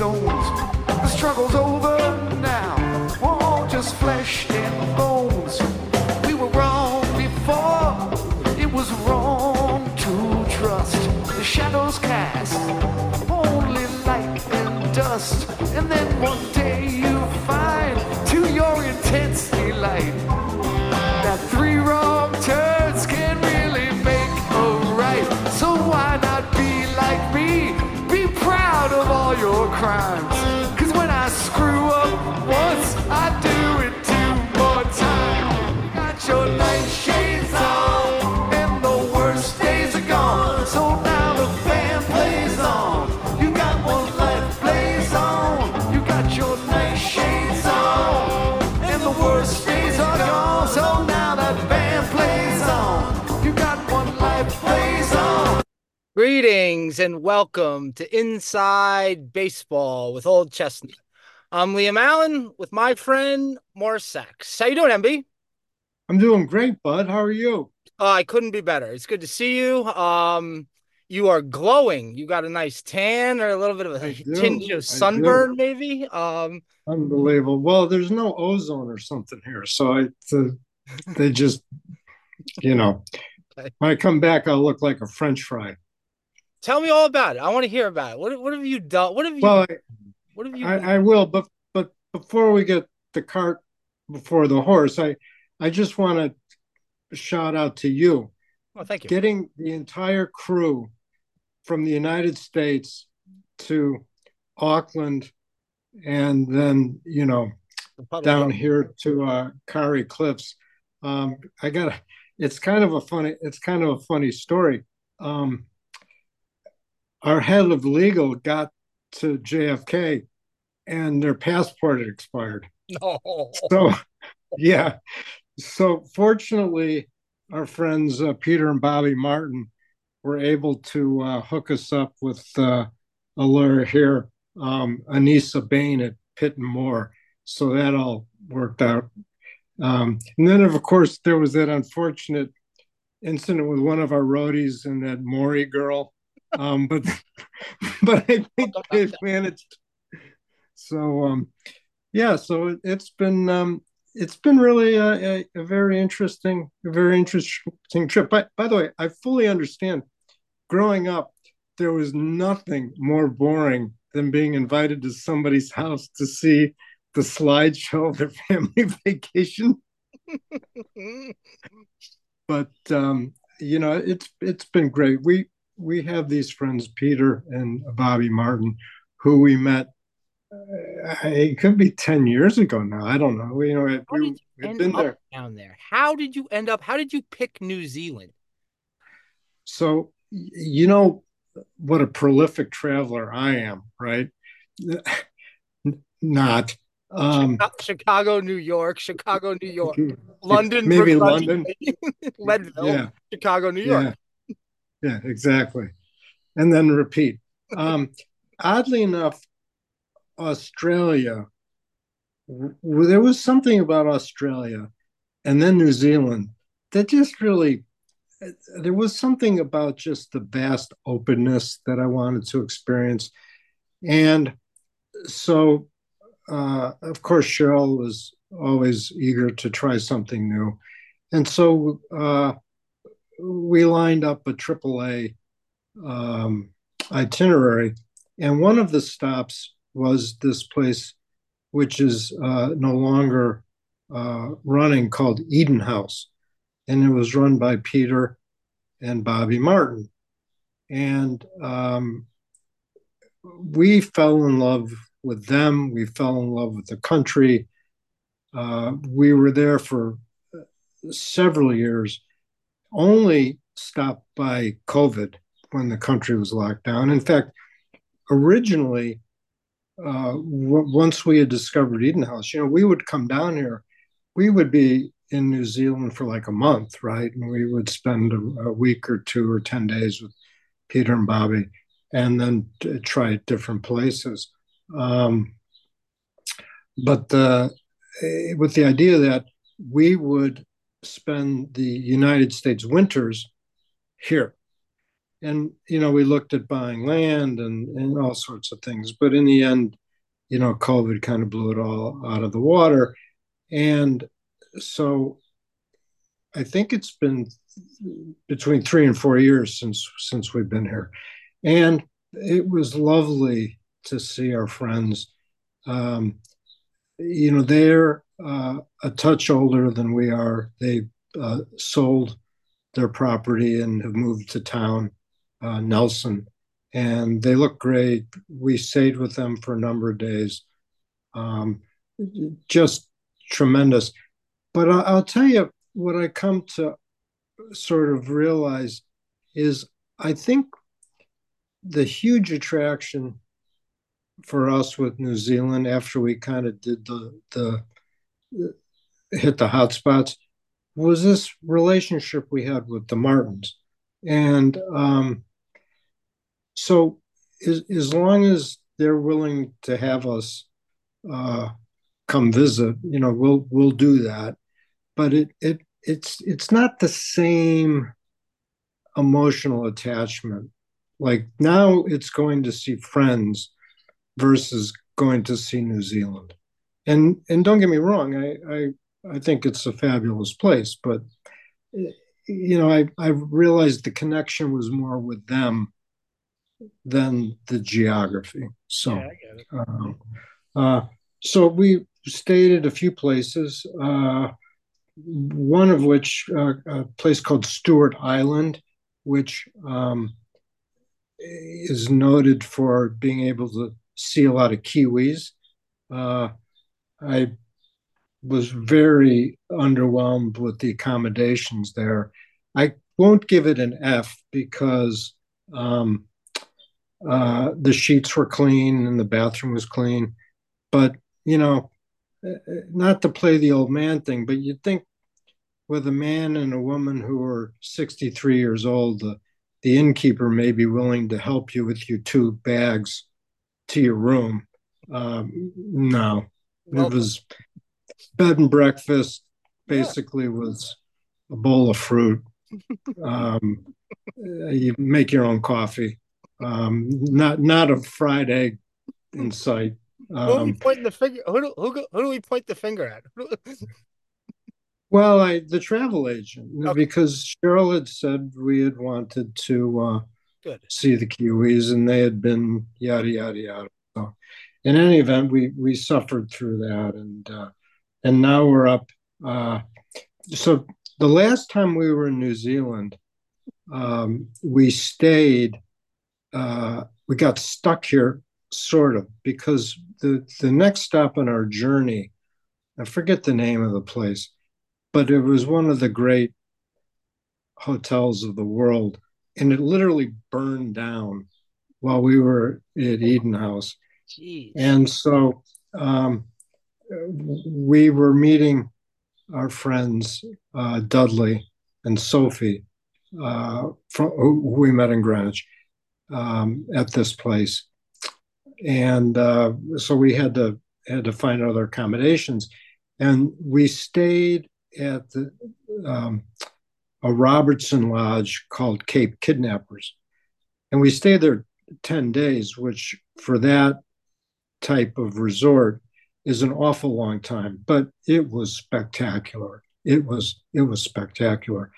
stones. The struggle's over your Greetings and welcome to Inside Baseball with Old Chestnut. I'm Liam Allen with my friend Morris Sachs. How you doing, MB? I'm doing great, bud. How are you? Uh, I couldn't be better. It's good to see you. Um, you are glowing. You got a nice tan or a little bit of a tinge of sunburn, maybe. Um, Unbelievable. Well, there's no ozone or something here, so I the, they just, you know, Okay. when I come back, I'll look like a French fry. Tell me all about it. I want to hear about it. What what have you done? What have you? Well, what have you? I, I will, but but before we get the cart before the horse, I I just want to shout out to you oh, thank you. getting the entire crew from the United States to Auckland, and then you know down here to uh Kauri Cliffs. Um, I got it's kind of a funny it's kind of a funny story. Um, our head of legal got to JFK and their passport had expired. No. So yeah. So fortunately our friends uh, Peter and Bobby Martin were able to uh, hook us up with uh, a lawyer here, um, Anissa Bain at Pitt and Moore. So that all worked out. Um, and then, of course, there was that unfortunate incident with one of our roadies and that Maori girl. Um, but but I think they've managed. So um, yeah, so it, it's been um, it's been really a, a, a very interesting, a very interesting trip. But by the way, I fully understand. Growing up, there was nothing more boring than being invited to somebody's house to see the slideshow of their family vacation. But um, you know, it's it's been great. We we have these friends, Peter and Bobby Martin, who we met. Uh, it could be ten years ago now. I don't know. You know, How we, did you we've end been there. down there? How did you end up? How did you pick New Zealand? So you know what a prolific traveler I am, right? Not. Um, Chicago, New York, Chicago, New York, London, maybe London. Leadville, Yeah, Chicago, New York. yeah, yeah, exactly. And then repeat. Um, oddly enough, Australia, w- there was something about Australia and then New Zealand that just really, there was something about just the vast openness that I wanted to experience. And so, uh, of course, Cheryl was always eager to try something new. And so uh, we lined up a AAA um, itinerary. And one of the stops was this place, which is uh, no longer uh, running, called Eden House. And it was run by Peter and Bobby Martin. And um, we fell in love with them. We fell in love with the country. Uh, we were there for several years, only stopped by COVID when the country was locked down. In fact, originally, uh, w- once we had discovered Eden House, you know, we would come down here. We would be in New Zealand for like a month, right? And we would spend a, a week or two or 10 days with Peter and Bobby and then t- try different places. Um, but uh, eh, with the idea that we would spend the United States winters here. and you know we looked at buying land and and all sorts of things but in the end you know covid kind of blew it all out of the water. And so i think it's been between 3 and 4 years since since we've been here. And it was lovely to see our friends. Um, you know they're uh, a touch older than we are they uh, sold their property and have moved to town uh, Nelson, and they look great. We stayed with them for a number of days, um, just tremendous. But I'll tell you what I come to sort of realize is I think the huge attraction for us with New Zealand after we kind of did the the hit the hot spots was this relationship we had with the Martins. And um, so as, as long as they're willing to have us uh, come visit, you know, we'll we'll do that. But it it it's it's not the same emotional attachment. Like now, it's going to see friends versus going to see New Zealand. And and don't get me wrong, I I, I think it's a fabulous place, but you know, I I realized the connection was more with them than the geography. So, yeah, uh, uh, so we stayed at a few places. Uh, one of which uh, a place called Stewart Island, which um, is noted for being able to see a lot of kiwis. I was very underwhelmed with the accommodations there. I won't give it an F because um, uh, the sheets were clean and the bathroom was clean. But, you know, not to play the old man thing, but you'd think with a man and a woman who are 63 years old, the, the innkeeper may be willing to help you with your two bags to your room. Um, no, well, it was bed and breakfast, basically, yeah. was a bowl of fruit. Um, you make your own coffee um, not not a fried egg in sight. Um, who are we pointing the finger? Who do, who, who do we point the finger at? well, I the travel agent okay. because Cheryl had said we had wanted to uh, Good. see the Kiwis, and they had been yada yada yada. So, in any event, we we suffered through that, and uh, and now we're up. Uh, so the last time we were in New Zealand, um, we stayed uh, we got stuck here sort of because the the next stop on our journey i forget the name of the place but it was one of the great hotels of the world and it literally burned down while we were at eden house And so um, we were meeting our friends uh, dudley and sophie uh, from, who we met in greenwich um, at this place, and uh, so we had to had to find other accommodations, and we stayed at the, um, a Robertson Lodge called Cape Kidnappers, and we stayed there ten days, which for that type of resort is an awful long time, but it was spectacular. It was it was spectacular,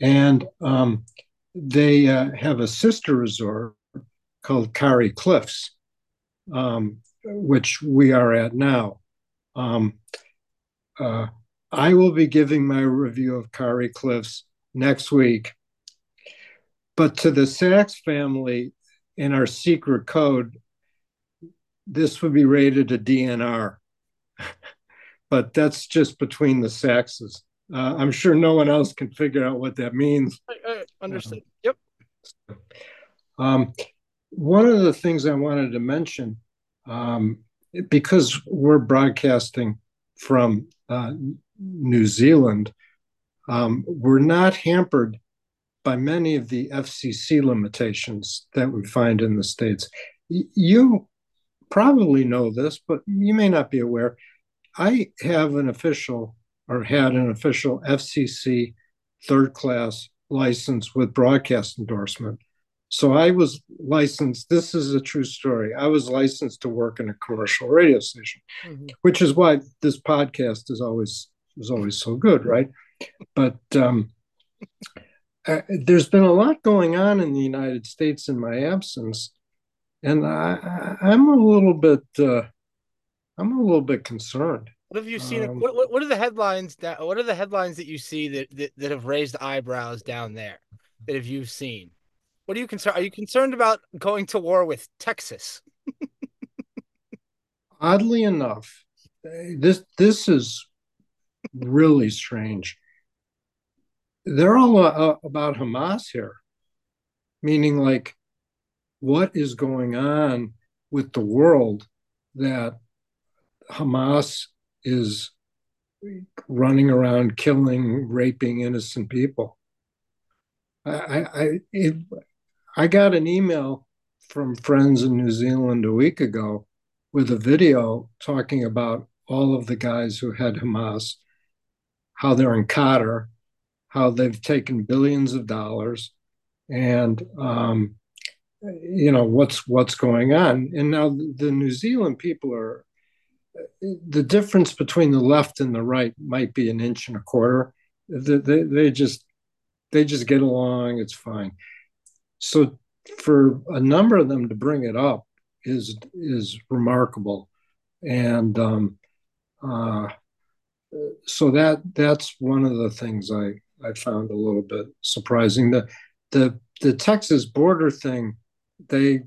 and um, they uh, have a sister resort called Kauri Cliffs, um, which we are at now. Um, uh, I will be giving my review of Kauri Cliffs next week. But to the Sachs family in our secret code, this would be rated a DNR. but that's just between the Sachses. Uh, I'm sure no one else can figure out what that means. I, I understood. yep. Um, one of the things I wanted to mention, um, because we're broadcasting from uh, New Zealand, um, we're not hampered by many of the FCC limitations that we find in the States. Y- you probably know this, but you may not be aware. I have an official or had an official FCC third class license with broadcast endorsement So I was licensed. This is a true story. I was licensed to work in a commercial radio station, mm-hmm. which is why this podcast is always is always so good, right? But um, uh, there's been a lot going on in the United States in my absence, and I, am a little bit uh, I'm a little bit concerned. What have you seen? Um, what, what are the headlines that what are the headlines that you see that, that that have raised eyebrows down there that have you seen? What are you concerned? Are you concerned about going to war with Texas? Oddly enough, this this is really strange. They're all uh, about Hamas here, meaning like, what is going on with the world that Hamas is running around killing, raping innocent people? I, I, it, I got an email from friends in New Zealand a week ago with a video talking about all of the guys who had Hamas, how they're in Qatar, how they've taken billions of dollars, and um, you know what's what's going on. And now the New Zealand people are the difference between the left and the right might be an inch and a quarter. They, they, they just they just get along. It's fine so for a number of them to bring it up is is remarkable and um, uh, so that that's one of the things i i found a little bit surprising the the the texas border thing they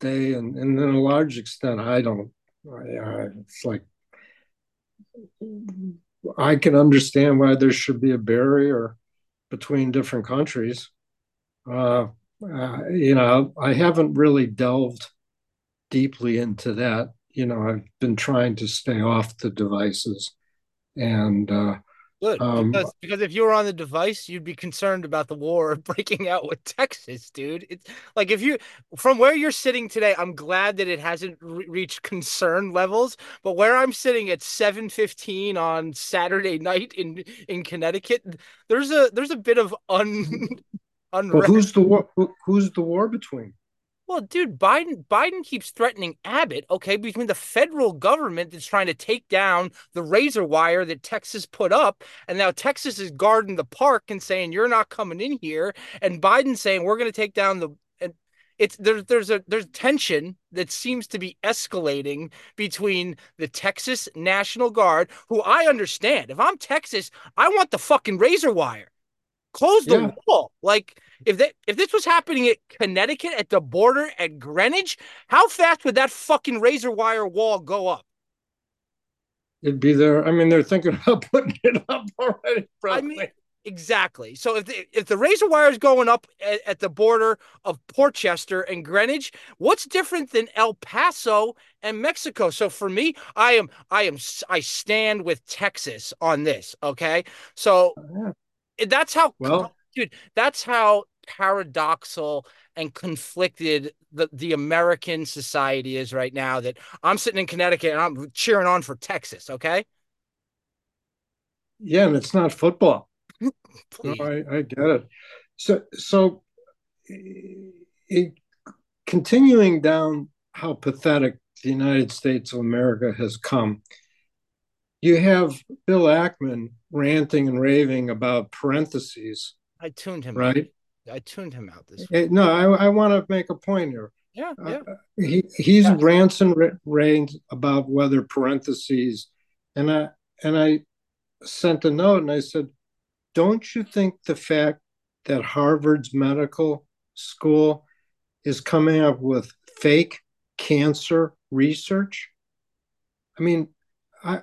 they and, and in a large extent i don't I, it's like i can understand why there should be a barrier between different countries uh, uh, you know, I haven't really delved deeply into that. You know, I've been trying to stay off the devices, and uh, Good um, because, because if you were on the device, you'd be concerned about the war breaking out with Texas, dude. It's like if you from where you're sitting today, I'm glad that it hasn't re- reached concern levels. But where I'm sitting at 7:15 on Saturday night in in Connecticut, there's a there's a bit of un Well, who's the war? Who, who's the war between? Well, dude, Biden Biden keeps threatening Abbott, okay, between the federal government that's trying to take down the razor wire that Texas put up, and now Texas is guarding the park and saying you're not coming in here, and Biden saying we're going to take down the and it's there's there's a there's tension that seems to be escalating between the Texas National Guard, who I understand. If I'm Texas, I want the fucking razor wire. Close the yeah. wall. Like if that if this was happening at Connecticut at the border at Greenwich, how fast would that fucking razor wire wall go up? It'd be there. I mean, they're thinking about putting it up already. Probably. I mean, exactly. So if the, if the razor wire is going up at, at, the border of Portchester and Greenwich, what's different than El Paso and Mexico? So for me, I am I am I stand with Texas on this. Okay, so. Yeah that's how well, dude, that's how paradoxal and conflicted the, the American society is right now that I'm sitting in Connecticut and I'm cheering on for Texas, okay? Yeah, and it's not football. no, I, I get it. So so it, continuing down how pathetic the United States of America has come, you have Bill Ackman ranting and raving about parentheses. I tuned him right. Out. I tuned him out this. No, I, I want to make a point here. Yeah, uh, yeah. Uh, he he's yeah. rants and raves about whether parentheses, and I and I sent a note and I said, "Don't you think the fact that Harvard's medical school is coming up with fake cancer research? I mean, I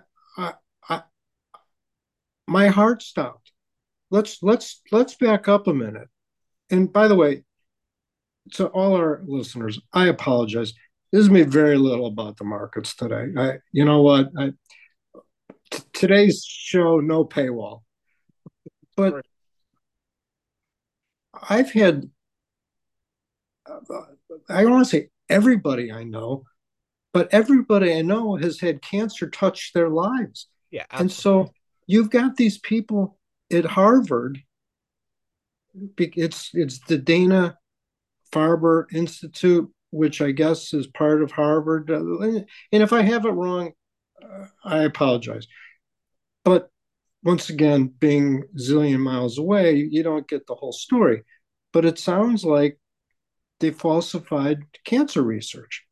my heart stopped. Let's let's let's back up a minute. And by the way, to all our listeners, I apologize. This is me very little about the markets today. I, you know what? I, t- today's show, no paywall, but I've had. Uh, I don't want to say everybody I know, but everybody I know has had cancer touch their lives. Yeah, absolutely. and so you've got these people at Harvard. It's it's the Dana Farber Institute, which I guess is part of Harvard. And if I have it wrong, uh, I apologize. But once again, being zillion miles away, you don't get the whole story. But it sounds like they falsified cancer research.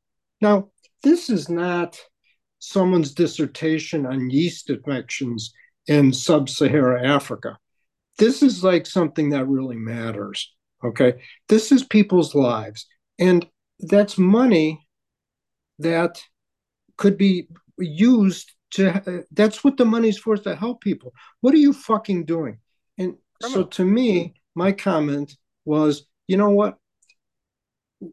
Now, this is not someone's dissertation on yeast infections in sub Saharan Africa. This is like something that really matters. Okay. This is people's lives. And that's money that could be used to, uh, that's what the money's for, to help people. What are you fucking doing? And so to me, my comment was, you know what?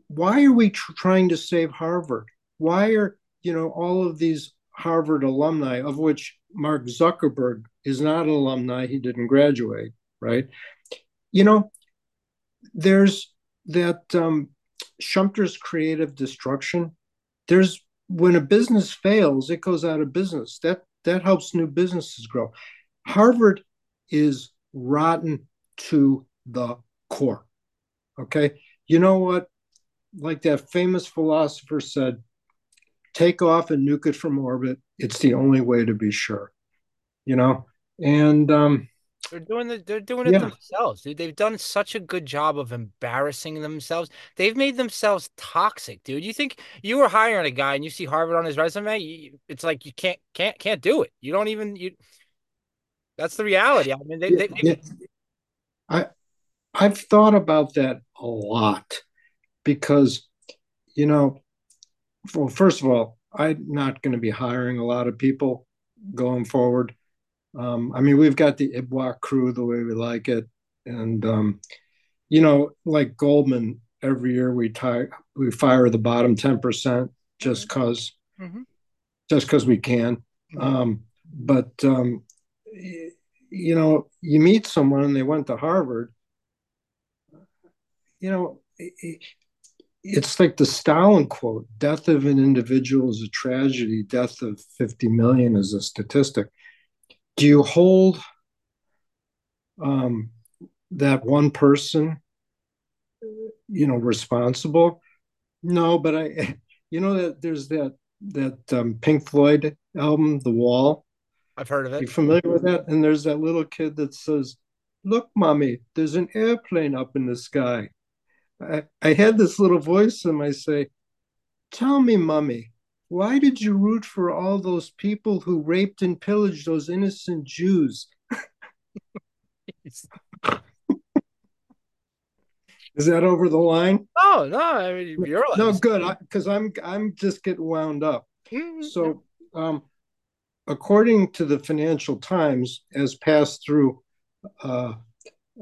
Why are we tr- trying to save Harvard? Why are, you know, all of these Harvard alumni, of which Mark Zuckerberg is not an alumni, he didn't graduate, right? You know, there's that um, Schumpeter's creative destruction. There's when a business fails, it goes out of business. That that helps new businesses grow. Harvard is rotten to the core. Okay. You know what? Like that famous philosopher said, take off and nuke it from orbit. It's the only way to be sure. You know? And um they're doing the, they're doing it yeah. themselves. Dude. They've done such a good job of embarrassing themselves. They've made themselves toxic, dude. You think you were hiring a guy and you see Harvard on his resume? You, it's like you can't can't can't do it. You don't even you. That's the reality. I mean, they, they, yeah. I I've thought about that a lot because you know, well, first of all, I'm not going to be hiring a lot of people going forward. Um, I mean, we've got the IBWA crew the way we like it, and um, you know, like Goldman, every year we tie we fire the bottom ten percent just because, mm-hmm. just because we can. Um, but um, you know, you meet someone and they went to Harvard. You know, it's like the Stalin quote: "Death of an individual is a tragedy. Death of fifty million is a statistic." do you hold um, that one person you know responsible no but i you know that there's that that um, pink floyd album the wall i've heard of it you familiar with that and there's that little kid that says look mommy there's an airplane up in the sky i, I had this little voice in my say tell me mummy, why did you root for all those people who raped and pillaged those innocent Jews? Is that over the line? Oh no, I mean you're no good because I'm I'm just getting wound up. Mm-hmm. So, um, according to the Financial Times, as passed through uh,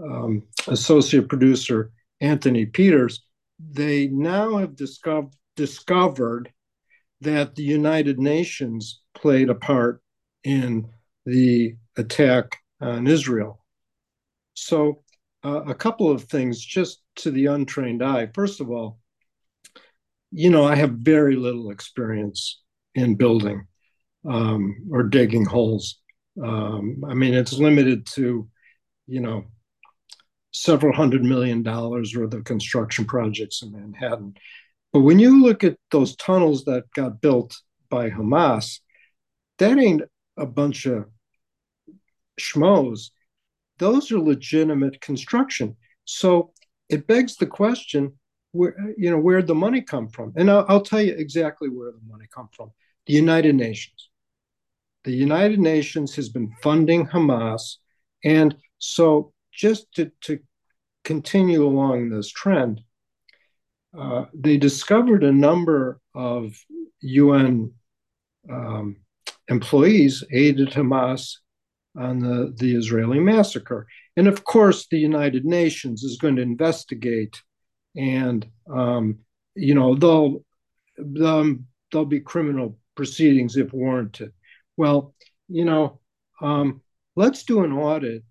um, associate producer Anthony Peters, they now have discovered discovered that the United Nations played a part in the attack on Israel. So, uh, a couple of things just to the untrained eye. First of all, you know, I have very little experience in building um, or digging holes. Um, I mean, it's limited to, you know, several hundred million dollars worth of construction projects in Manhattan. But when you look at those tunnels that got built by Hamas, that ain't a bunch of schmoes. Those are legitimate construction. So it begs the question, where you know where'd the money come from? And I'll, I'll tell you exactly where the money come from. The United Nations. The United Nations has been funding Hamas, and so just to, to continue along this trend, uh, they discovered a number of UN um, employees aided Hamas on the, the Israeli massacre. And of course, the United Nations is going to investigate, and um, you know they'll, they'll there'll be criminal proceedings if warranted. Well, you know, um, let's do an audit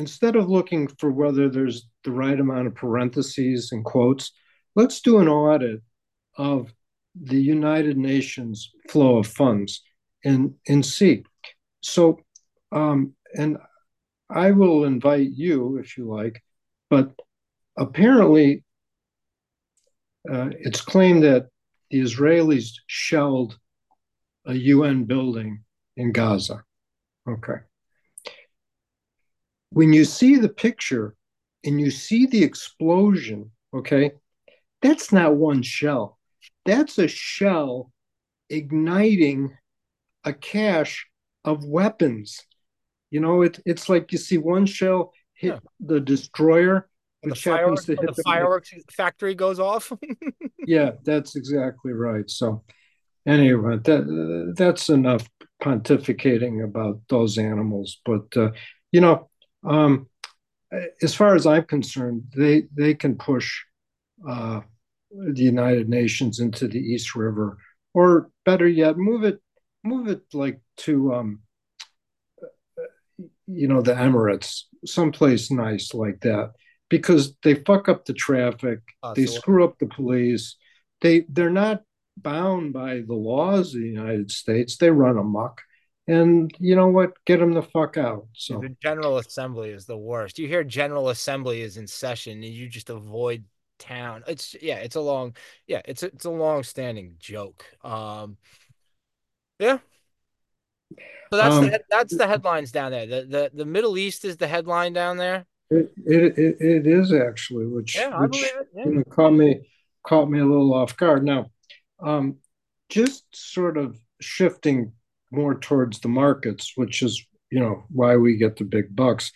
instead of looking for whether there's the right amount of parentheses and quotes, let's do an audit of the United Nations flow of funds and, and see. So, um, and I will invite you if you like, but apparently uh, it's claimed that the Israelis shelled a UN building in Gaza. Okay. When you see the picture and you see the explosion, okay, that's not one shell. That's a shell igniting a cache of weapons. You know, it, it's like you see one shell hit yeah. the destroyer, which the happens to hit the, the fireworks factory goes off. yeah, that's exactly right. So, anyway, that that's enough pontificating about those animals. But uh, you know, um, as far as I'm concerned, they they can push uh, the United Nations into the East River, or better yet, move it move it like to um, you know the Emirates, someplace nice like that, because they fuck up the traffic, uh, they so screw up the police, they they're not bound by the laws of the United States. They run amok. And you know what? Get them the fuck out. So the General Assembly is the worst. You hear General Assembly is in session, and you just avoid town. It's yeah, it's a long yeah, it's a, it's a long standing joke. Um, yeah. So that's um, the, that's the headlines down there. The, the the Middle East is the headline down there. It it, it is actually, which yeah, which yeah. You know, caught me caught me a little off guard. Now, um, just sort of shifting more towards the markets, which is you know why we get the big bucks.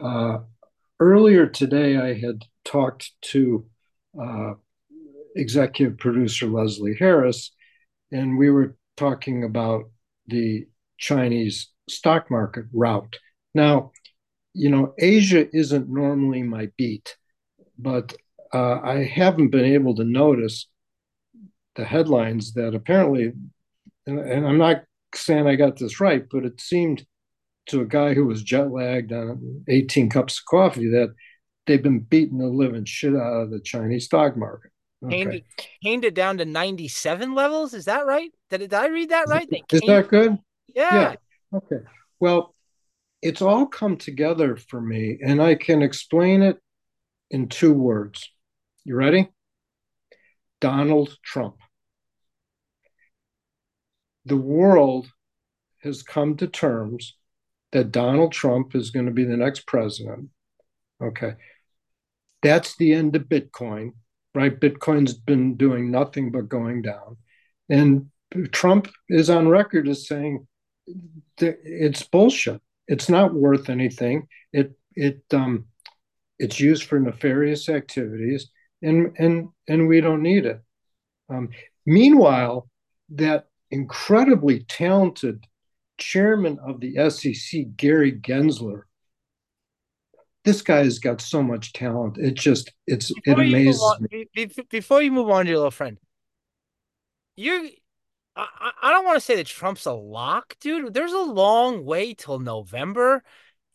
Uh, earlier today, I had talked to uh, executive producer Leslie Harris, and we were talking about the Chinese stock market rout. Now, you know, Asia isn't normally my beat, but uh, I haven't been able to notice the headlines that apparently, and, and, I'm not saying I got this right, but it seemed to a guy who was jet lagged on 18 cups of coffee that they've been beating the living shit out of the Chinese stock market. Okay. Caned, it down to 97 levels. Is that right? Did, did I read that right? Is that good? Yeah. yeah. Okay. Well, it's all come together for me, and I can explain it in two words. You ready? Donald Trump. The world has come to terms that Donald Trump is going to be the next president. Okay. That's the end of Bitcoin, right? Bitcoin's been doing nothing but going down. And Trump is on record as saying it's bullshit. It's not worth anything. It it um it's used for nefarious activities and and and we don't need it. Um, meanwhile, that incredibly talented chairman of the SEC, Gary Gensler, this guy has got so much talent. It just it's before it amazes on, me. Before you move on to your little friend, you I, I don't want to say that Trump's a lock, dude. There's a long way till November.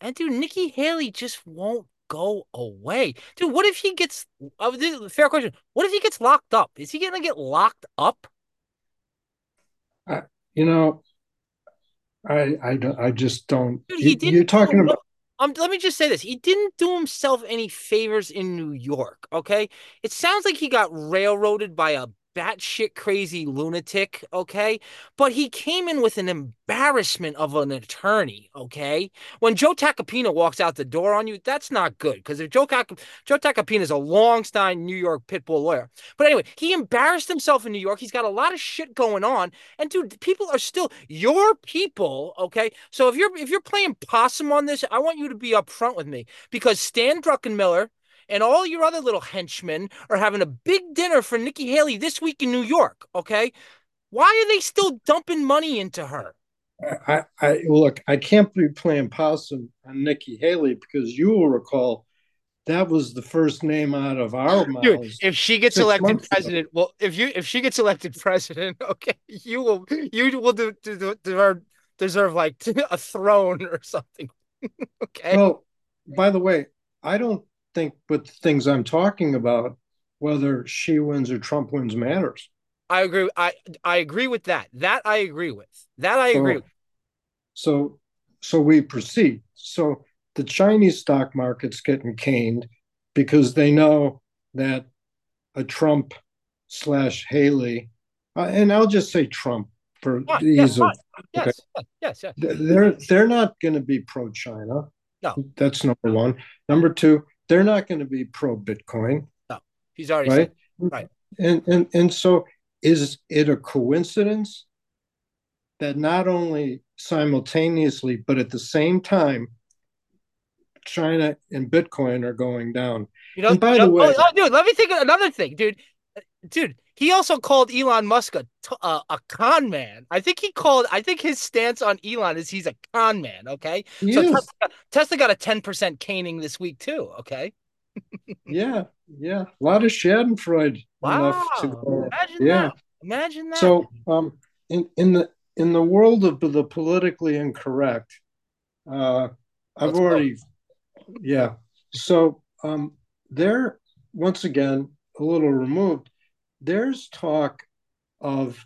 And dude, Nikki Haley just won't go away. Dude, what if he gets uh, fair question. What if he gets locked up? Is he gonna get locked up? Uh, you know, I I don't I just don't dude, he you, are talking about um, let me just say this. He didn't do himself any favors in New York, okay? It sounds like he got railroaded by a batshit crazy lunatic, okay? But he came in with an embarrassment of an attorney, okay? When Joe Tacopina walks out the door on you, that's not good because if Joe, Joe Tacopina is a long-time New York pit bull lawyer. But anyway, he embarrassed himself in New York. He's got a lot of shit going on. And dude, people are still your people, okay? So if you're if you're playing possum on this, I want you to be upfront with me because Stan Druckenmiller and all your other little henchmen are having a big dinner for Nikki Haley this week in New York. Okay. Why are they still dumping money into her? I, I look, I can't be playing possum on Nikki Haley because you will recall that was the first name out of our mouths. Dude, if she gets elected president, ago. well, if you if she gets elected president, okay, you will you will do, do, deserve deserve like a throne or something. okay. Well, by the way, I don't think with the things I'm talking about, whether she wins or Trump wins matters. I agree. I I agree with that. That I agree with. That I agree. So, with. so so we proceed. So the Chinese stock market's getting caned because they know that a Trump slash Haley, uh, and I'll just say Trump for yeah, ease of fine. Yes, yes, yes. they're they're not going to be pro China. No. that's number one. Number two, they're not going to be pro Bitcoin, No, He's already right? said. Right. And and and so is it a coincidence that not only simultaneously but at the same time China and Bitcoin are going down? You know, And by you the way- oh, oh, dude, let me think of another thing, dude. Dude, he also called Elon Musk a con man. I think he called. I think his stance on Elon is he's a con man. Okay, He so. Tesla, Tesla got a ten percent caning this week too. Okay, Yeah, yeah. A lot of Schadenfreude wow, to imagine yeah. that. Imagine that. So, um, in in the in the world of the politically incorrect, uh, I've Let's go. already, yeah. So, um, there once again a little removed. There's talk of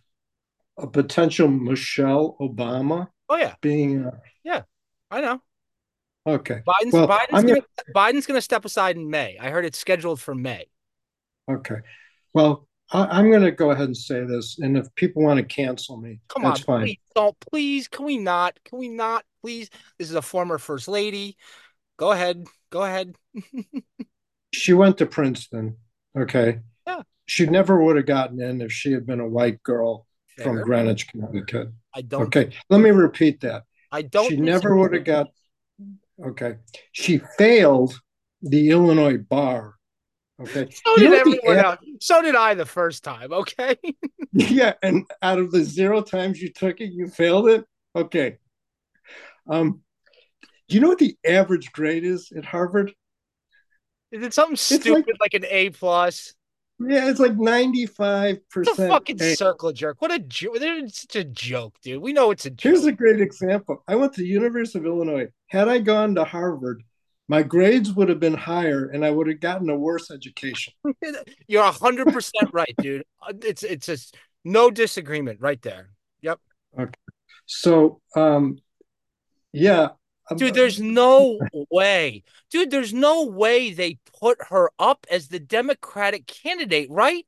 a potential Michelle Obama oh yeah, being yeah, I know. okay. Biden's Well, Biden's I'm gonna, Biden's gonna step aside in May. I heard it's scheduled for May. Okay. Well, I, I'm going to go ahead and say this, and if people want to cancel me, Come that's on, fine. please don't. Please, can we not? Can we not? Please. This is a former first lady. Go ahead. Go ahead. she went to Princeton. Okay. Yeah. She never would have gotten in if she had been a white girl from Greenwich, Connecticut. I don't. Okay. Let me repeat that. I don't. she never would have got. Okay. She failed the Illinois bar. Okay. So You did know what the everyone else. So did I the first time. Okay. Yeah. And out of the zero times you took it, you failed it. Okay. Um, do you know what the average grade is at Harvard? Is it something like- stupid like, an A plus? Yeah, it's like 95%. It's a fucking A. circle jerk. What a joke! It's such a joke, dude. We know it's a joke. Here's a great example. I went to the University of Illinois. Had I gone to Harvard, my grades would have been higher and I would have gotten a worse education. You're hundred percent right, dude. Uh, It's it's just no disagreement right there. Yep. Okay. So, um, yeah. Dude, there's no way. Dude, there's no way they put her up as the Democratic candidate, right?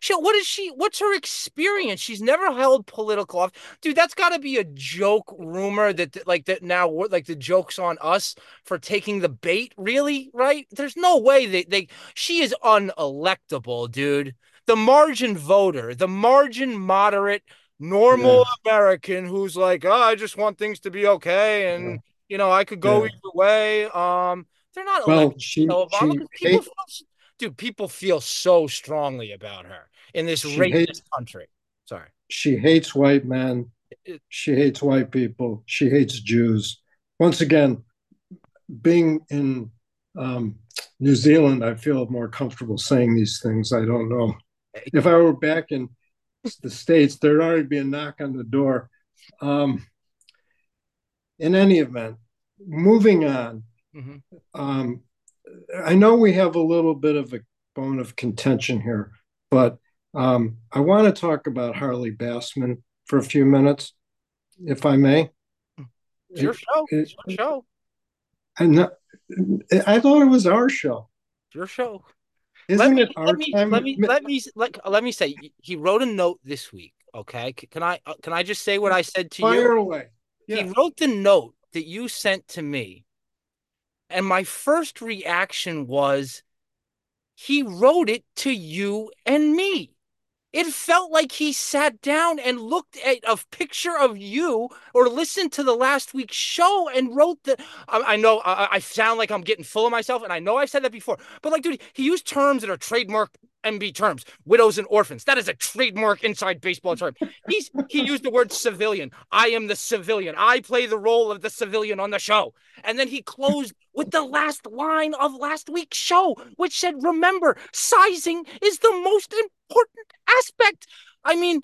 She, what is she? What's her experience? She's never held political office. Dude, that's got to be a joke rumor that, like, that now, like, the joke's on us for taking the bait, really, right? There's no way they, they, she is unelectable, dude. The margin voter, the margin moderate, normal American who's like, oh, I just want things to be okay. And, Yeah. You know, I could go Yeah. either way. Um, they're not well, electing she, Obama she people feel, dude, people feel so strongly about her in this racist hates- country. Sorry. she hates white men. She hates white people. She hates Jews. Once again, being in um, New Zealand, I feel more comfortable saying these things. I don't know. If I were back in the States, there'd already be a knock on the door. Um, in any event, moving on, Mhm. um, I know we have a little bit of a bone of contention here, but um, I want to talk about Harley Bassman for a few minutes, if I may. It's your show. it- It's your show. I, I thought it was our show. It's your show. Isn't let me, it our let me, time? let me, let me, let, let me say, he wrote a note this week. Okay. Can I, uh, can I just say what I said to Fire you? away. He wrote the note that you sent to me. And my first reaction was he wrote it to you and me. It felt like he sat down and looked at a picture of you or listened to the last week's show and wrote the. I, I know I, I sound like I'm getting full of myself, and I know I've said that before, but like, dude, he used terms that are trademark MB terms, widows and orphans. That is a trademark inside baseball term. He's he used the word civilian. I am the civilian. I play the role of the civilian on the show. And then he closed with the last line of last week's show, which said, "Remember, sizing is the most important aspect." I mean,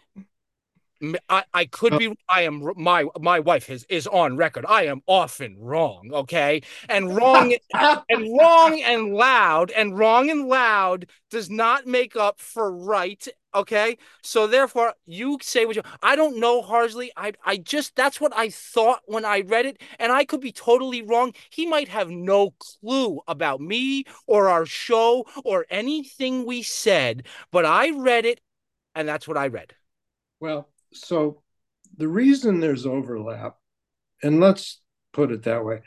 I, I could uh, be I am my my wife is is on record. I am often wrong, okay? And wrong and wrong and loud and wrong and loud does not make up for right Okay, so therefore you say what you. I don't know Harley. I I just that's what I thought when I read it, and I could be totally wrong. He might have no clue about me or our show or anything we said, but I read it, and that's what I read. Well, so the reason there's overlap, and let's put it that way.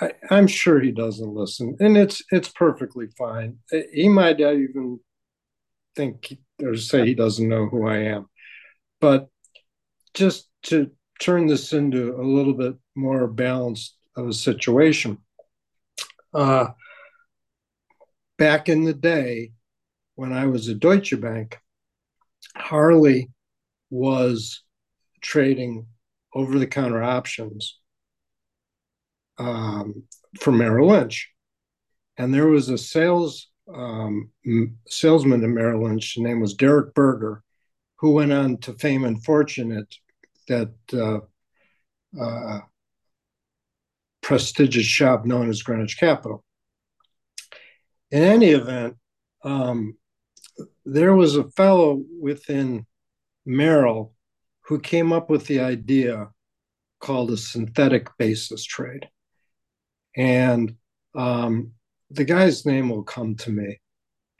I, I'm sure he doesn't listen, and it's it's perfectly fine. He might even think or say he doesn't know who I am. But just to turn this into a little bit more balanced of a situation, uh, back in the day when I was at Deutsche Bank, Harley was trading over the counter options um, for Merrill Lynch. And there was a sales um, salesman in Merrill Lynch. His name was Derek Berger, who went on to fame and fortune at that uh, uh, prestigious shop known as Greenwich Capital. In any event, um, there was a fellow within Merrill who came up with the idea called a synthetic basis trade. And um, the guy's name will come to me.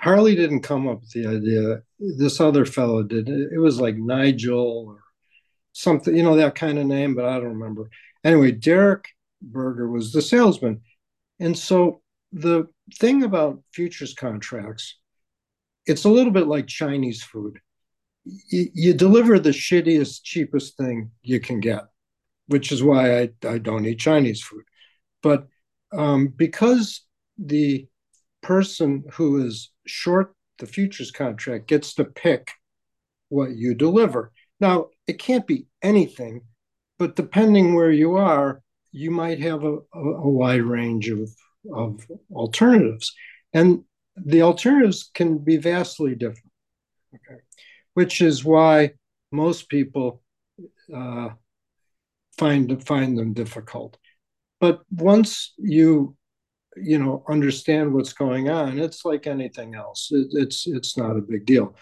Harley didn't come up with the idea. This other fellow did. It was like Nigel or something, you know, that kind of name, but I don't remember. Anyway, Derek Berger was the salesman. And so the thing about futures contracts, it's a little bit like Chinese food. You, deliver the shittiest, cheapest thing you can get, which is why I, I don't eat Chinese food. But um, because the person who is short the futures contract gets to pick what you deliver. Now, it can't be anything, but depending where you are, you might have a, a, a wide range of, of alternatives. And the alternatives can be vastly different, okay? Which is why most people uh, find, find them difficult. But once you you know understand what's going on it's like anything else it, it's it's not a big deal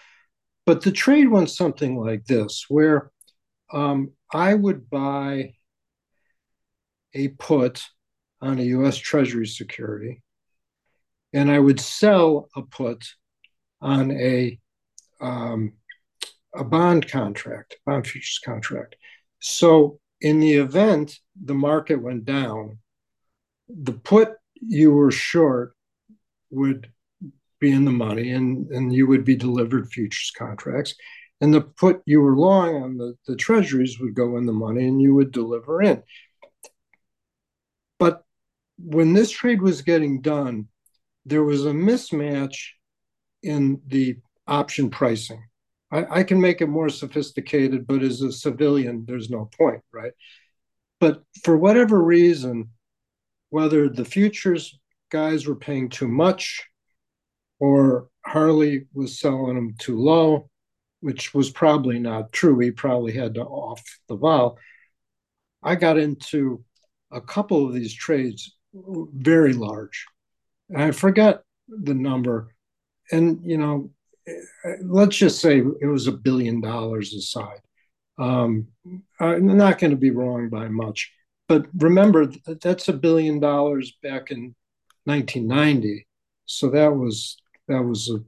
but the trade went something like this where um, i would buy a put on a us treasury security and i would sell a put on a um, a bond contract bond futures contract so in the event the market went down the put you were short would be in the money and, and you would be delivered futures contracts. And the put you were long on the, the treasuries would go in the money and you would deliver in. But when this trade was getting done, there was a mismatch in the option pricing. I, I, can make it more sophisticated, but as a civilian, there's no point, right? But for whatever reason, whether the futures guys were paying too much or Harley was selling them too low, which was probably not true. He probably had to off the vol. I got into a couple of these trades very large. And I forgot the number. And, you know, let's just say it was a billion dollars aside. Um, I'm not going to be wrong by much. But remember, that's a billion dollars back in 1990. So that was that was a.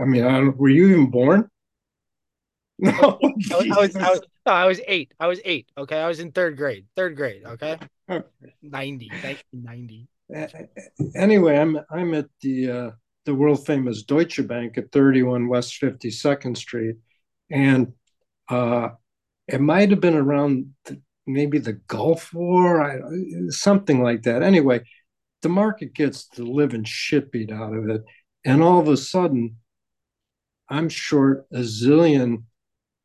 I mean, I don't, were you even born? No, I was, I was, I was, no, I was eight. I was eight. Okay, I was in third grade. Third grade. Okay, 90, 1990. Anyway, I'm I'm at the uh, the world famous Deutsche Bank at 31 West 52nd Street, and uh, it might have been around the, maybe the Gulf War, I, something like that. Anyway, the market gets the living shit beat out of it. And all of a sudden, I'm short a zillion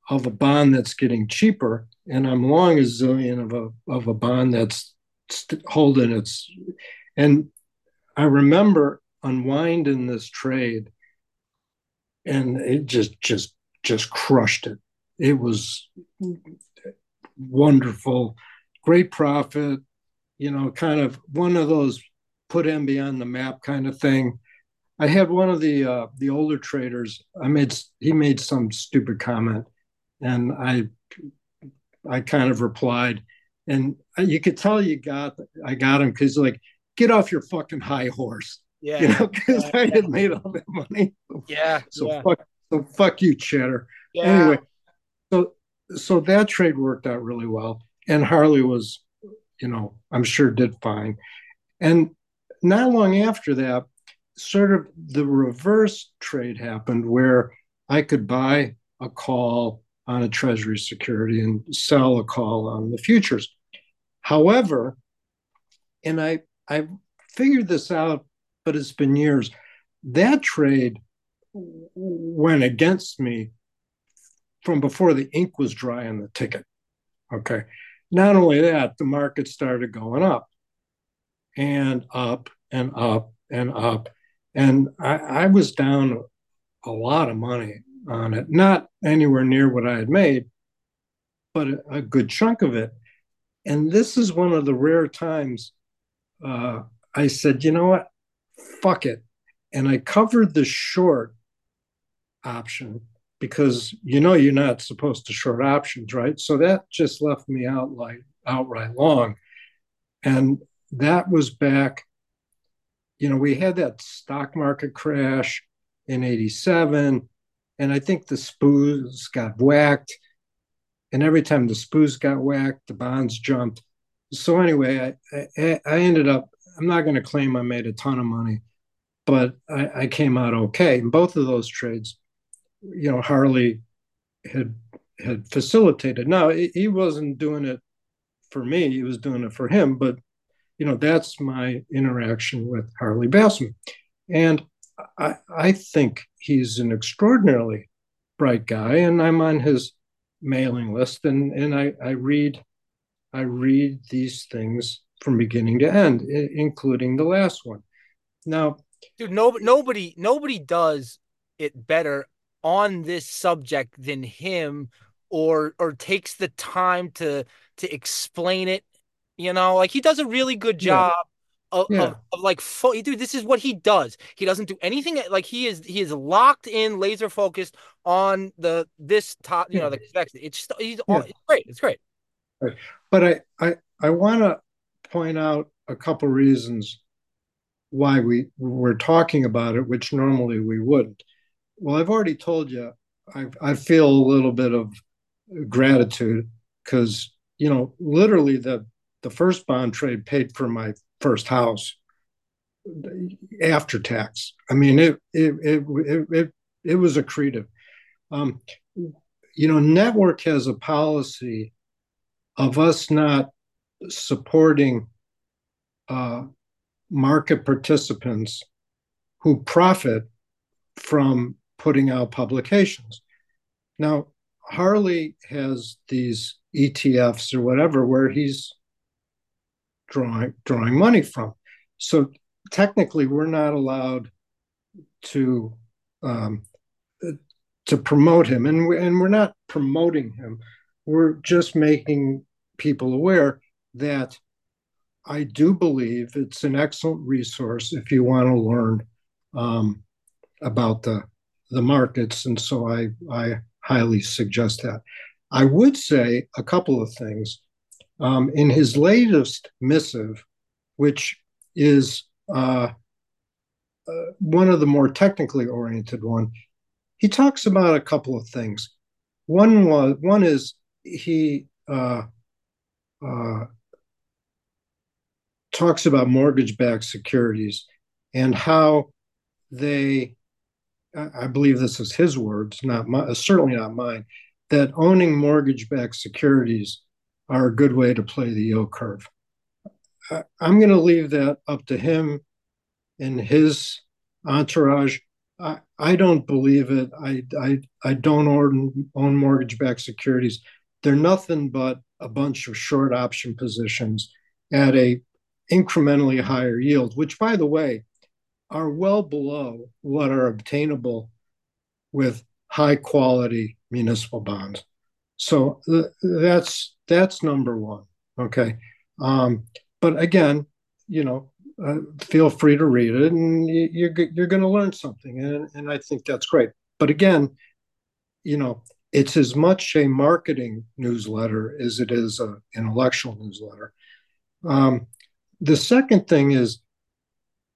of a bond that's getting cheaper, and I'm long a zillion of a of a bond that's holding its. And I remember unwinding this trade, and it just just just crushed it. It was wonderful, great profit, you know, kind of one of those put MB on the map kind of thing. I had one of the uh, the older traders. I made he made some stupid comment, and I I kind of replied, and you could tell you got I got him because like get off your fucking high horse. Yeah. You know, because yeah, I had made all that money. Yeah. So yeah. fuck so fuck you, Cheddar. yeah. Anyway, so so that trade worked out really well. And Harley was, you know, I'm sure did fine. And not long after that, sort of the reverse trade happened where I could buy a call on a treasury security and sell a call on the futures. However, and I I figured this out, but it's been years. That trade went against me from before the ink was dry on the ticket. Okay. Not only that, the market started going up and up and up and up. And I, I was down a lot of money on it, not anywhere near what I had made, but a, a good chunk of it. And this is one of the rare times uh, I said, you know what? Fuck it. And I covered the short option because you know you're not supposed to short options, right? So that just left me out like outright long. And that was back, you know, we had that stock market crash in 87. And I think the SPOOs got whacked. And every time the SPOOs got whacked, the bonds jumped. So anyway, I, I, I ended up, I'm not going to claim I made a ton of money, but I, I came out okay in both of those trades you know Harley had had facilitated. Now he wasn't doing it for me; he was doing it for him. But you know that's my interaction with Harley Bassman, and I, I think he's an extraordinarily bright guy, and I'm on his mailing list, and and I, I read I read these things from beginning to end, including the last one. Now, dude, no, nobody nobody does it better on this subject than him or or takes the time to to explain it you know like he does a really good job yeah. Of, yeah. of, of, like fo- dude this is what he does he doesn't do anything like he is he is locked in laser focused on the this top you know the it's he's yeah. it's great it's great right. but i i i want to point out a couple reasons why we we're talking about it which normally we wouldn't well, I've already told you, I, I feel a little bit of gratitude because, you know, literally the, the first bond trade paid for my first house after tax. I mean, it, it, it, it, it, it was accretive. Um, you know, network has a policy of us not supporting uh, market participants who profit from putting out publications. Now, Harley has these ETFs or whatever where he's drawing drawing money from. So technically, we're not allowed to um, to promote him, and we, and we're not promoting him. We're just making people aware that I do believe it's an excellent resource if you want to learn um, about the the markets, and so I I highly suggest that. I would say a couple of things. Um, in his latest missive, which is uh, uh, one of the more technically oriented one, he talks about a couple of things. One was one is he uh, talks about mortgage-backed securities and how they I believe this is his words, not my, uh, certainly not mine, that owning mortgage-backed securities are a good way to play the yield curve. I, I'm going to leave that up to him and his entourage. I, I don't believe it. I, I, I don't own, own mortgage-backed securities. They're nothing but a bunch of short option positions at a incrementally higher yield, which, by the way, are well below what are obtainable with high quality municipal bonds. So that's that's number one. Okay, um, but again, you know, uh, feel free to read it, and you, you're you're going to learn something, and and I think that's great. But again, you know, it's as much a marketing newsletter as it is an intellectual newsletter. The second thing is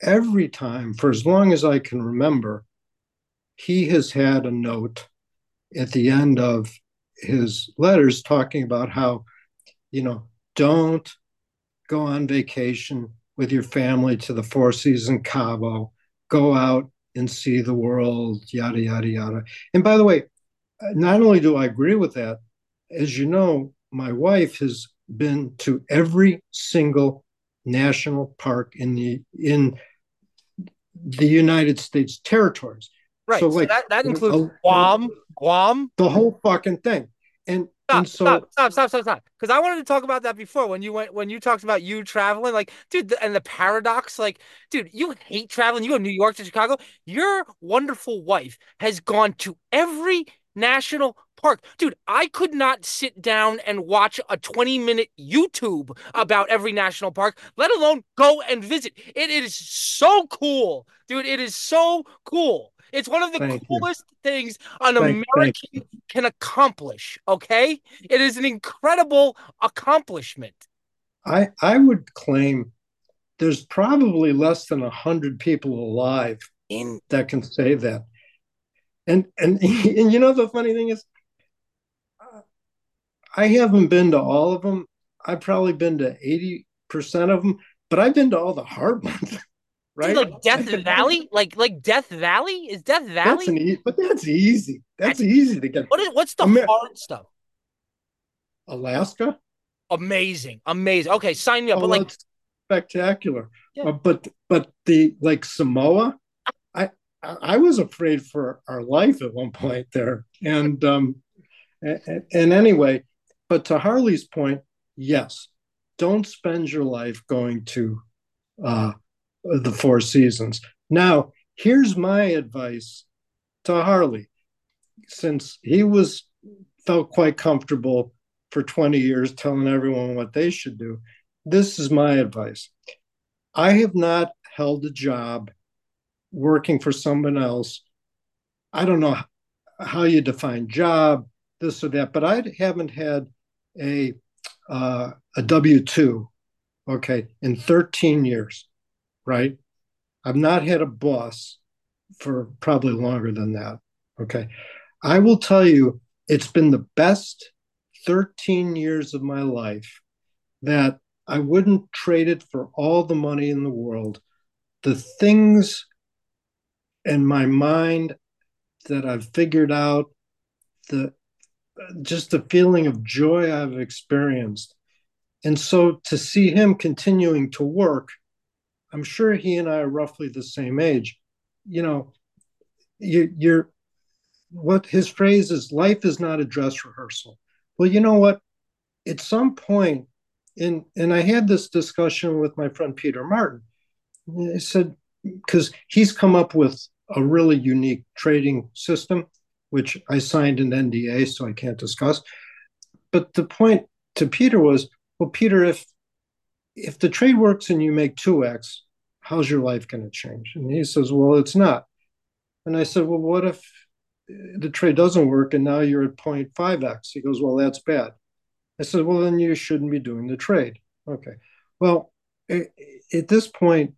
every time, for as long as I can remember, he has had a note at the end of his letters talking about how, you know, don't go on vacation with your family to the Four Seasons Cabo, go out and see the world, yada, yada, yada. And by the way, not only do I agree with that, as you know, my wife has been to every single national park in the in the United States territories. Right. So, like, that, that includes a, Guam, Guam, the whole fucking thing. And stop, and so, stop, stop, stop, stop, stop. Because I wanted to talk about that before when you went when you talked about you traveling. Like, dude, and the paradox. Like, dude, you hate traveling. You go New York to Chicago. Your wonderful wife has gone to every national park. Dude, I could not sit down and watch a 20 minute YouTube about every national park, let alone go and visit. It is so cool. Dude, it is so cool. It's one of the thank coolest you. things an thank, American can accomplish. Okay. It is an incredible accomplishment. I, I would claim there's probably less than a hundred people alive in that can say that. And, and and you know the funny thing is I haven't been to all of them. I've probably been to 80% of them, but I've been to all the hard ones. Right? Like Death Valley? Like like Death Valley? Is Death Valley? That's e- but that's easy. That's, that's, easy to get. What is what's the Amer- hard stuff? Alaska? Amazing. Amazing. Okay, sign me up. Oh, but like spectacular. Yeah. Uh, but but the like Samoa, I was afraid for our life at one point there. And um and anyway, but to Harley's point, yes, don't spend your life going to uh, the Four Seasons. Now, here's my advice to Harley, since he was felt quite comfortable for 20 years telling everyone what they should do. This is my advice. I have not held a job working for someone else. I don't know how you define job, this or that, but I haven't had a uh, a W two, okay, in 13 years, right? I've not had a boss for probably longer than that. Okay. I will tell you, it's been the best 13 years of my life that I wouldn't trade it for all the money in the world. The things in my mind that I've figured out, the just the feeling of joy I've experienced. And so to see him continuing to work, I'm sure he and I are roughly the same age. You know, you, you're what his phrase is life is not a dress rehearsal. Well, you know what? At some point, in and I had this discussion with my friend Peter Martin. I said, because he's come up with a really unique trading system which I signed an NDA, so I can't discuss. But the point to Peter was, well, Peter, if if the trade works and you make 2x, how's your life going to change? And he says, well, it's not. And I said, well, what if the trade doesn't work and now you're at 0.5x? He goes, well, that's bad. I said, well, then you shouldn't be doing the trade. Okay. Well, at this point,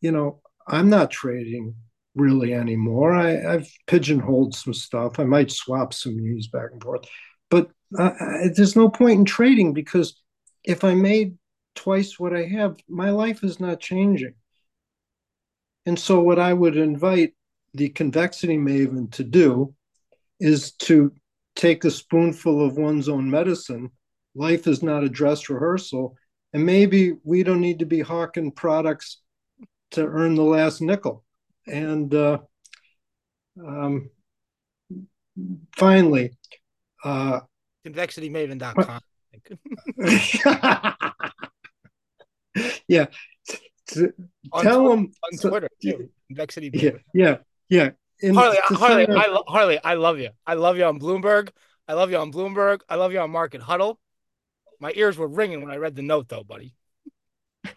you know, I'm not trading really anymore. I, have pigeonholed some stuff. I might swap some news back and forth, but uh, there's no point in trading because if I made twice what I have, my life is not changing. And so, what I would invite the convexity maven to do is to take a spoonful of one's own medicine. Life is not a dress rehearsal. And maybe we don't need to be hawking products to earn the last nickel and uh, um, finally, uh, convexitymaven.com. yeah. Tell Twitter, them on Twitter too. Convexity. Yeah, yeah, yeah. In, Harley, Harley, I, lo- Harley, I love you. I love you on Bloomberg. I love you on Bloomberg. I love you on Market Huddle. My ears were ringing when I read the note, though, buddy.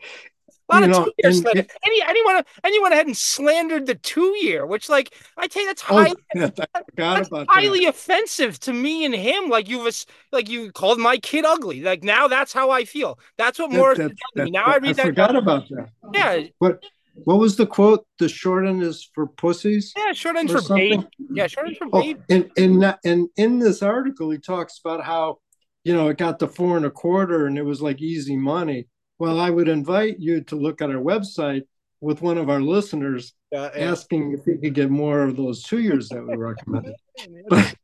A lot you of know, two year slander. Any anyone anyone hadn't slandered the two year, which like I tell you that's oh, highly, yeah, that's highly that. offensive to me and him. Like you was like you called my kid ugly. Like now that's how I feel. That's what Morris that, that, me. Now I read I that. forgot about that. Yeah. What what was the quote? The short end is for pussies. Yeah, short end for babe. Yeah, short end for oh, babe. And and and in this article, he talks about how you know it got to four and a quarter, and it was like easy money. Well, I would invite you to look at our website with one of our listeners yeah. asking if he could get more of those two years that we recommended. but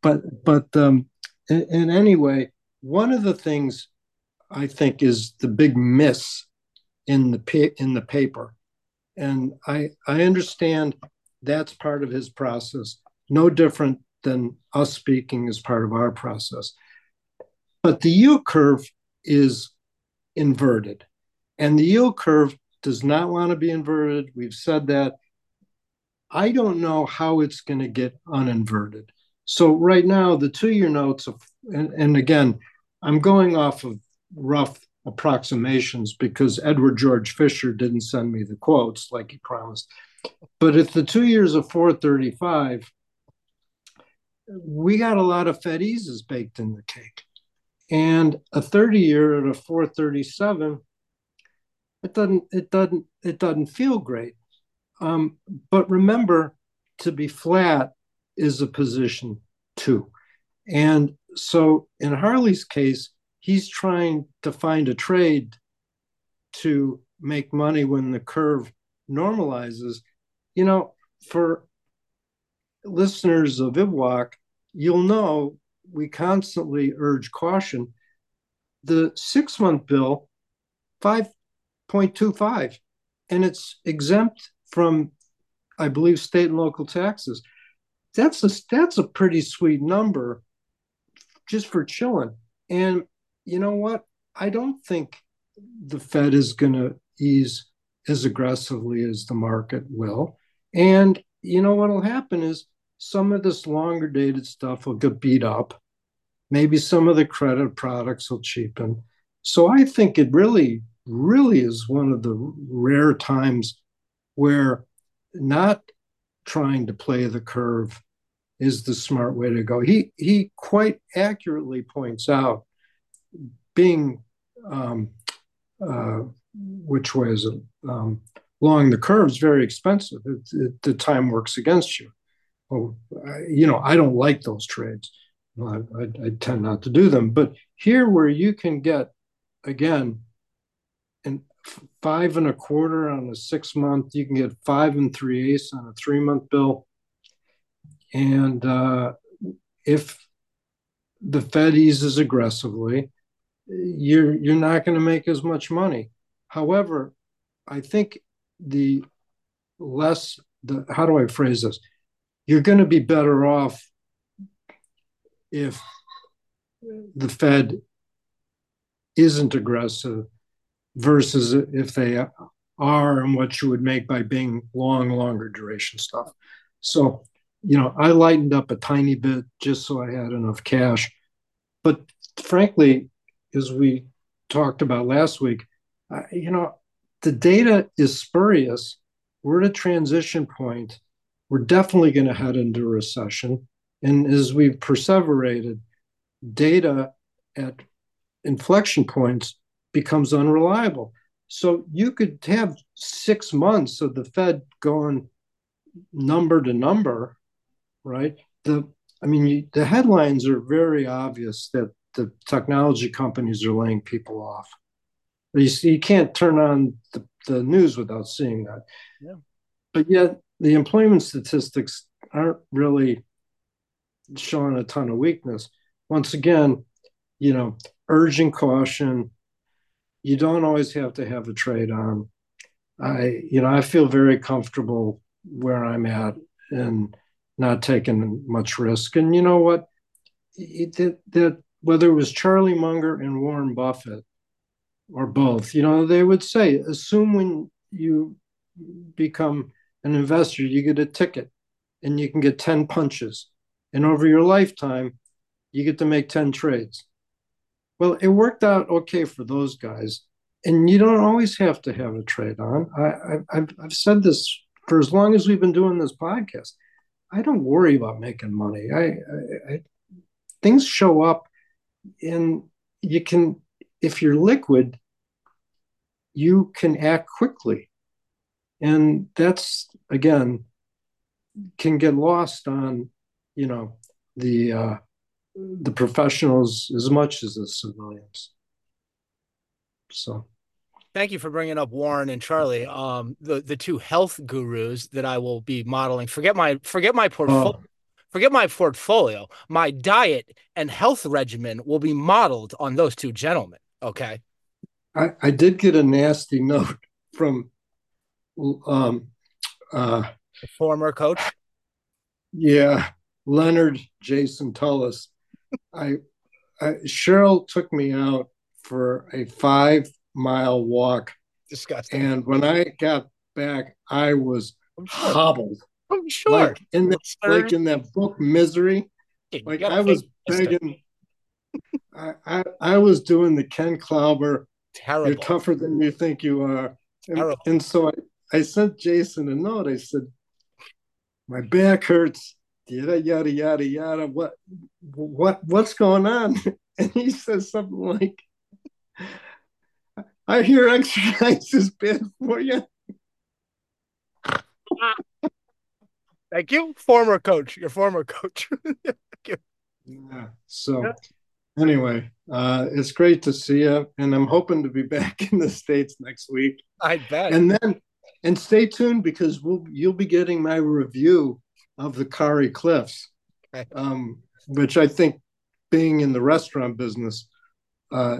but but um, in, in any way, one of the things I think is the big miss in the in the paper and I I understand that's part of his process, no different than us speaking is part of our process. But the yield curve is inverted, and the yield curve does not want to be inverted. We've said that. I don't know how it's going to get uninverted. So right now, the two-year notes of, and, and again, I'm going off of rough approximations because Edward George Fisher didn't send me the quotes like he promised. But if the two years of 435, we got a lot of Fed eases baked in the cake. And a 30 year at a 437, it doesn't, it doesn't, it doesn't feel great. Um, but remember, to be flat is a position too. And so in Harley's case, he's trying to find a trade to make money when the curve normalizes. You know, for listeners of IBWAC, you'll know we constantly urge caution. The six month bill, 5.25, and it's exempt from, I believe, state and local taxes. That's a that's a pretty sweet number just for chilling. And you know what? I don't think the Fed is going to ease as aggressively as the market will. And you know what will happen is some of this longer dated stuff will get beat up. Maybe some of the credit products will cheapen. So I think it really, really is one of the rare times where not trying to play the curve is the smart way to go. He he quite accurately points out being um, uh, which way is it um, along the curve is very expensive. It, it, the time works against you. Well, I, you know, I don't like those trades. I, I, I, tend not to do them. But here, where you can get again, and five and a quarter on a six month, you can get five and three eighths on a three month bill. And uh, if the Fed eases aggressively, you're you're not going to make as much money. However, I think the less the how do I phrase this? You're going to be better off if the Fed isn't aggressive versus if they are and what you would make by being long, longer duration stuff. So, you know, I lightened up a tiny bit just so I had enough cash. But frankly, as we talked about last week, you know, the data is spurious. We're at a transition point. We're definitely going to head into a recession. And as we've perseverated, data at inflection points becomes unreliable. So you could have six months of the Fed going number to number, right? The I mean, you, the headlines are very obvious that the technology companies are laying people off. You, see, you can't turn on the, the news without seeing that. Yeah. But yet, the employment statistics aren't really showing a ton of weakness. Once again, you know, urging caution. You don't always have to have a trade on. I, you know, I feel very comfortable where I'm at and not taking much risk. And you know what? That, that whether it was Charlie Munger and Warren Buffett or both, you know, they would say, assume when you become an investor, you get a ticket and you can get 10 punches. And over your lifetime, you get to make 10 trades. Well, it worked out okay for those guys. and you don't always have to have a trade on. I, I I've said this for as long as we've been doing this podcast. I don't worry about making money. I, I, I things show up, and you can if you're liquid, you can act quickly, and that's again can get lost on you know the uh, the professionals as much as the civilians. So thank you for bringing up Warren and Charlie, um, the the two health gurus that I will be modeling. Forget my forget my portfolio. Oh. Forget my portfolio. My diet and health regimen will be modeled on those two gentlemen. Okay. I, I did get a nasty note from um uh former coach. Yeah, Leonard Jason Tullis. I, I Cheryl took me out for a five mile walk. Disgusting. And when I got back, I was sure. hobbled. I'm sure. Like in the, like in that book Misery. Like I was begging. I, I, I was doing the Ken Klauber. Terrible. You're tougher than you think you are. And, and so I, I sent Jason a note. I said, My back hurts. Yada yada yada yada. What what what's going on? And he says something like I hear exercise is bad for you. Thank you, former coach. Your former coach. yeah. So, yeah. anyway, uh, it's great to see you, and I'm hoping to be back in the states next week. I bet. And then, and stay tuned because we'll you'll be getting my review of the Kauri Cliffs, okay. um, which I think, being in the restaurant business, uh,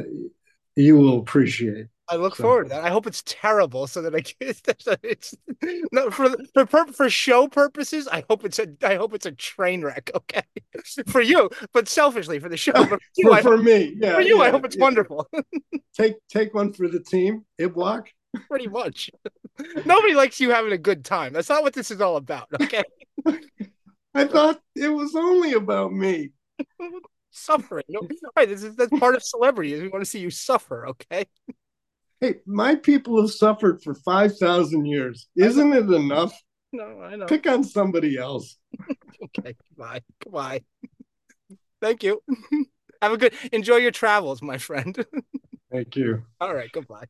you will appreciate. I look so. forward to that. I hope it's terrible so that I can it's no for for for show purposes. I hope it's a I hope it's a train wreck. Okay, for you, but selfishly for the show. For, you, for, me, yeah. For you, yeah, I hope it's yeah. wonderful. take take one for the team. IBWAC. Pretty much. Nobody likes you having a good time. That's not what this is all about. Okay. I thought it was only about me suffering. No, right, this is that's part of celebrity. Is we want to see you suffer. Okay. Hey, my people have suffered for 5,000 years. Isn't it enough? No, I know. Pick on somebody else. okay, goodbye. Goodbye. Thank you. Have a good enjoy your travels, my friend. Thank you. All right, goodbye.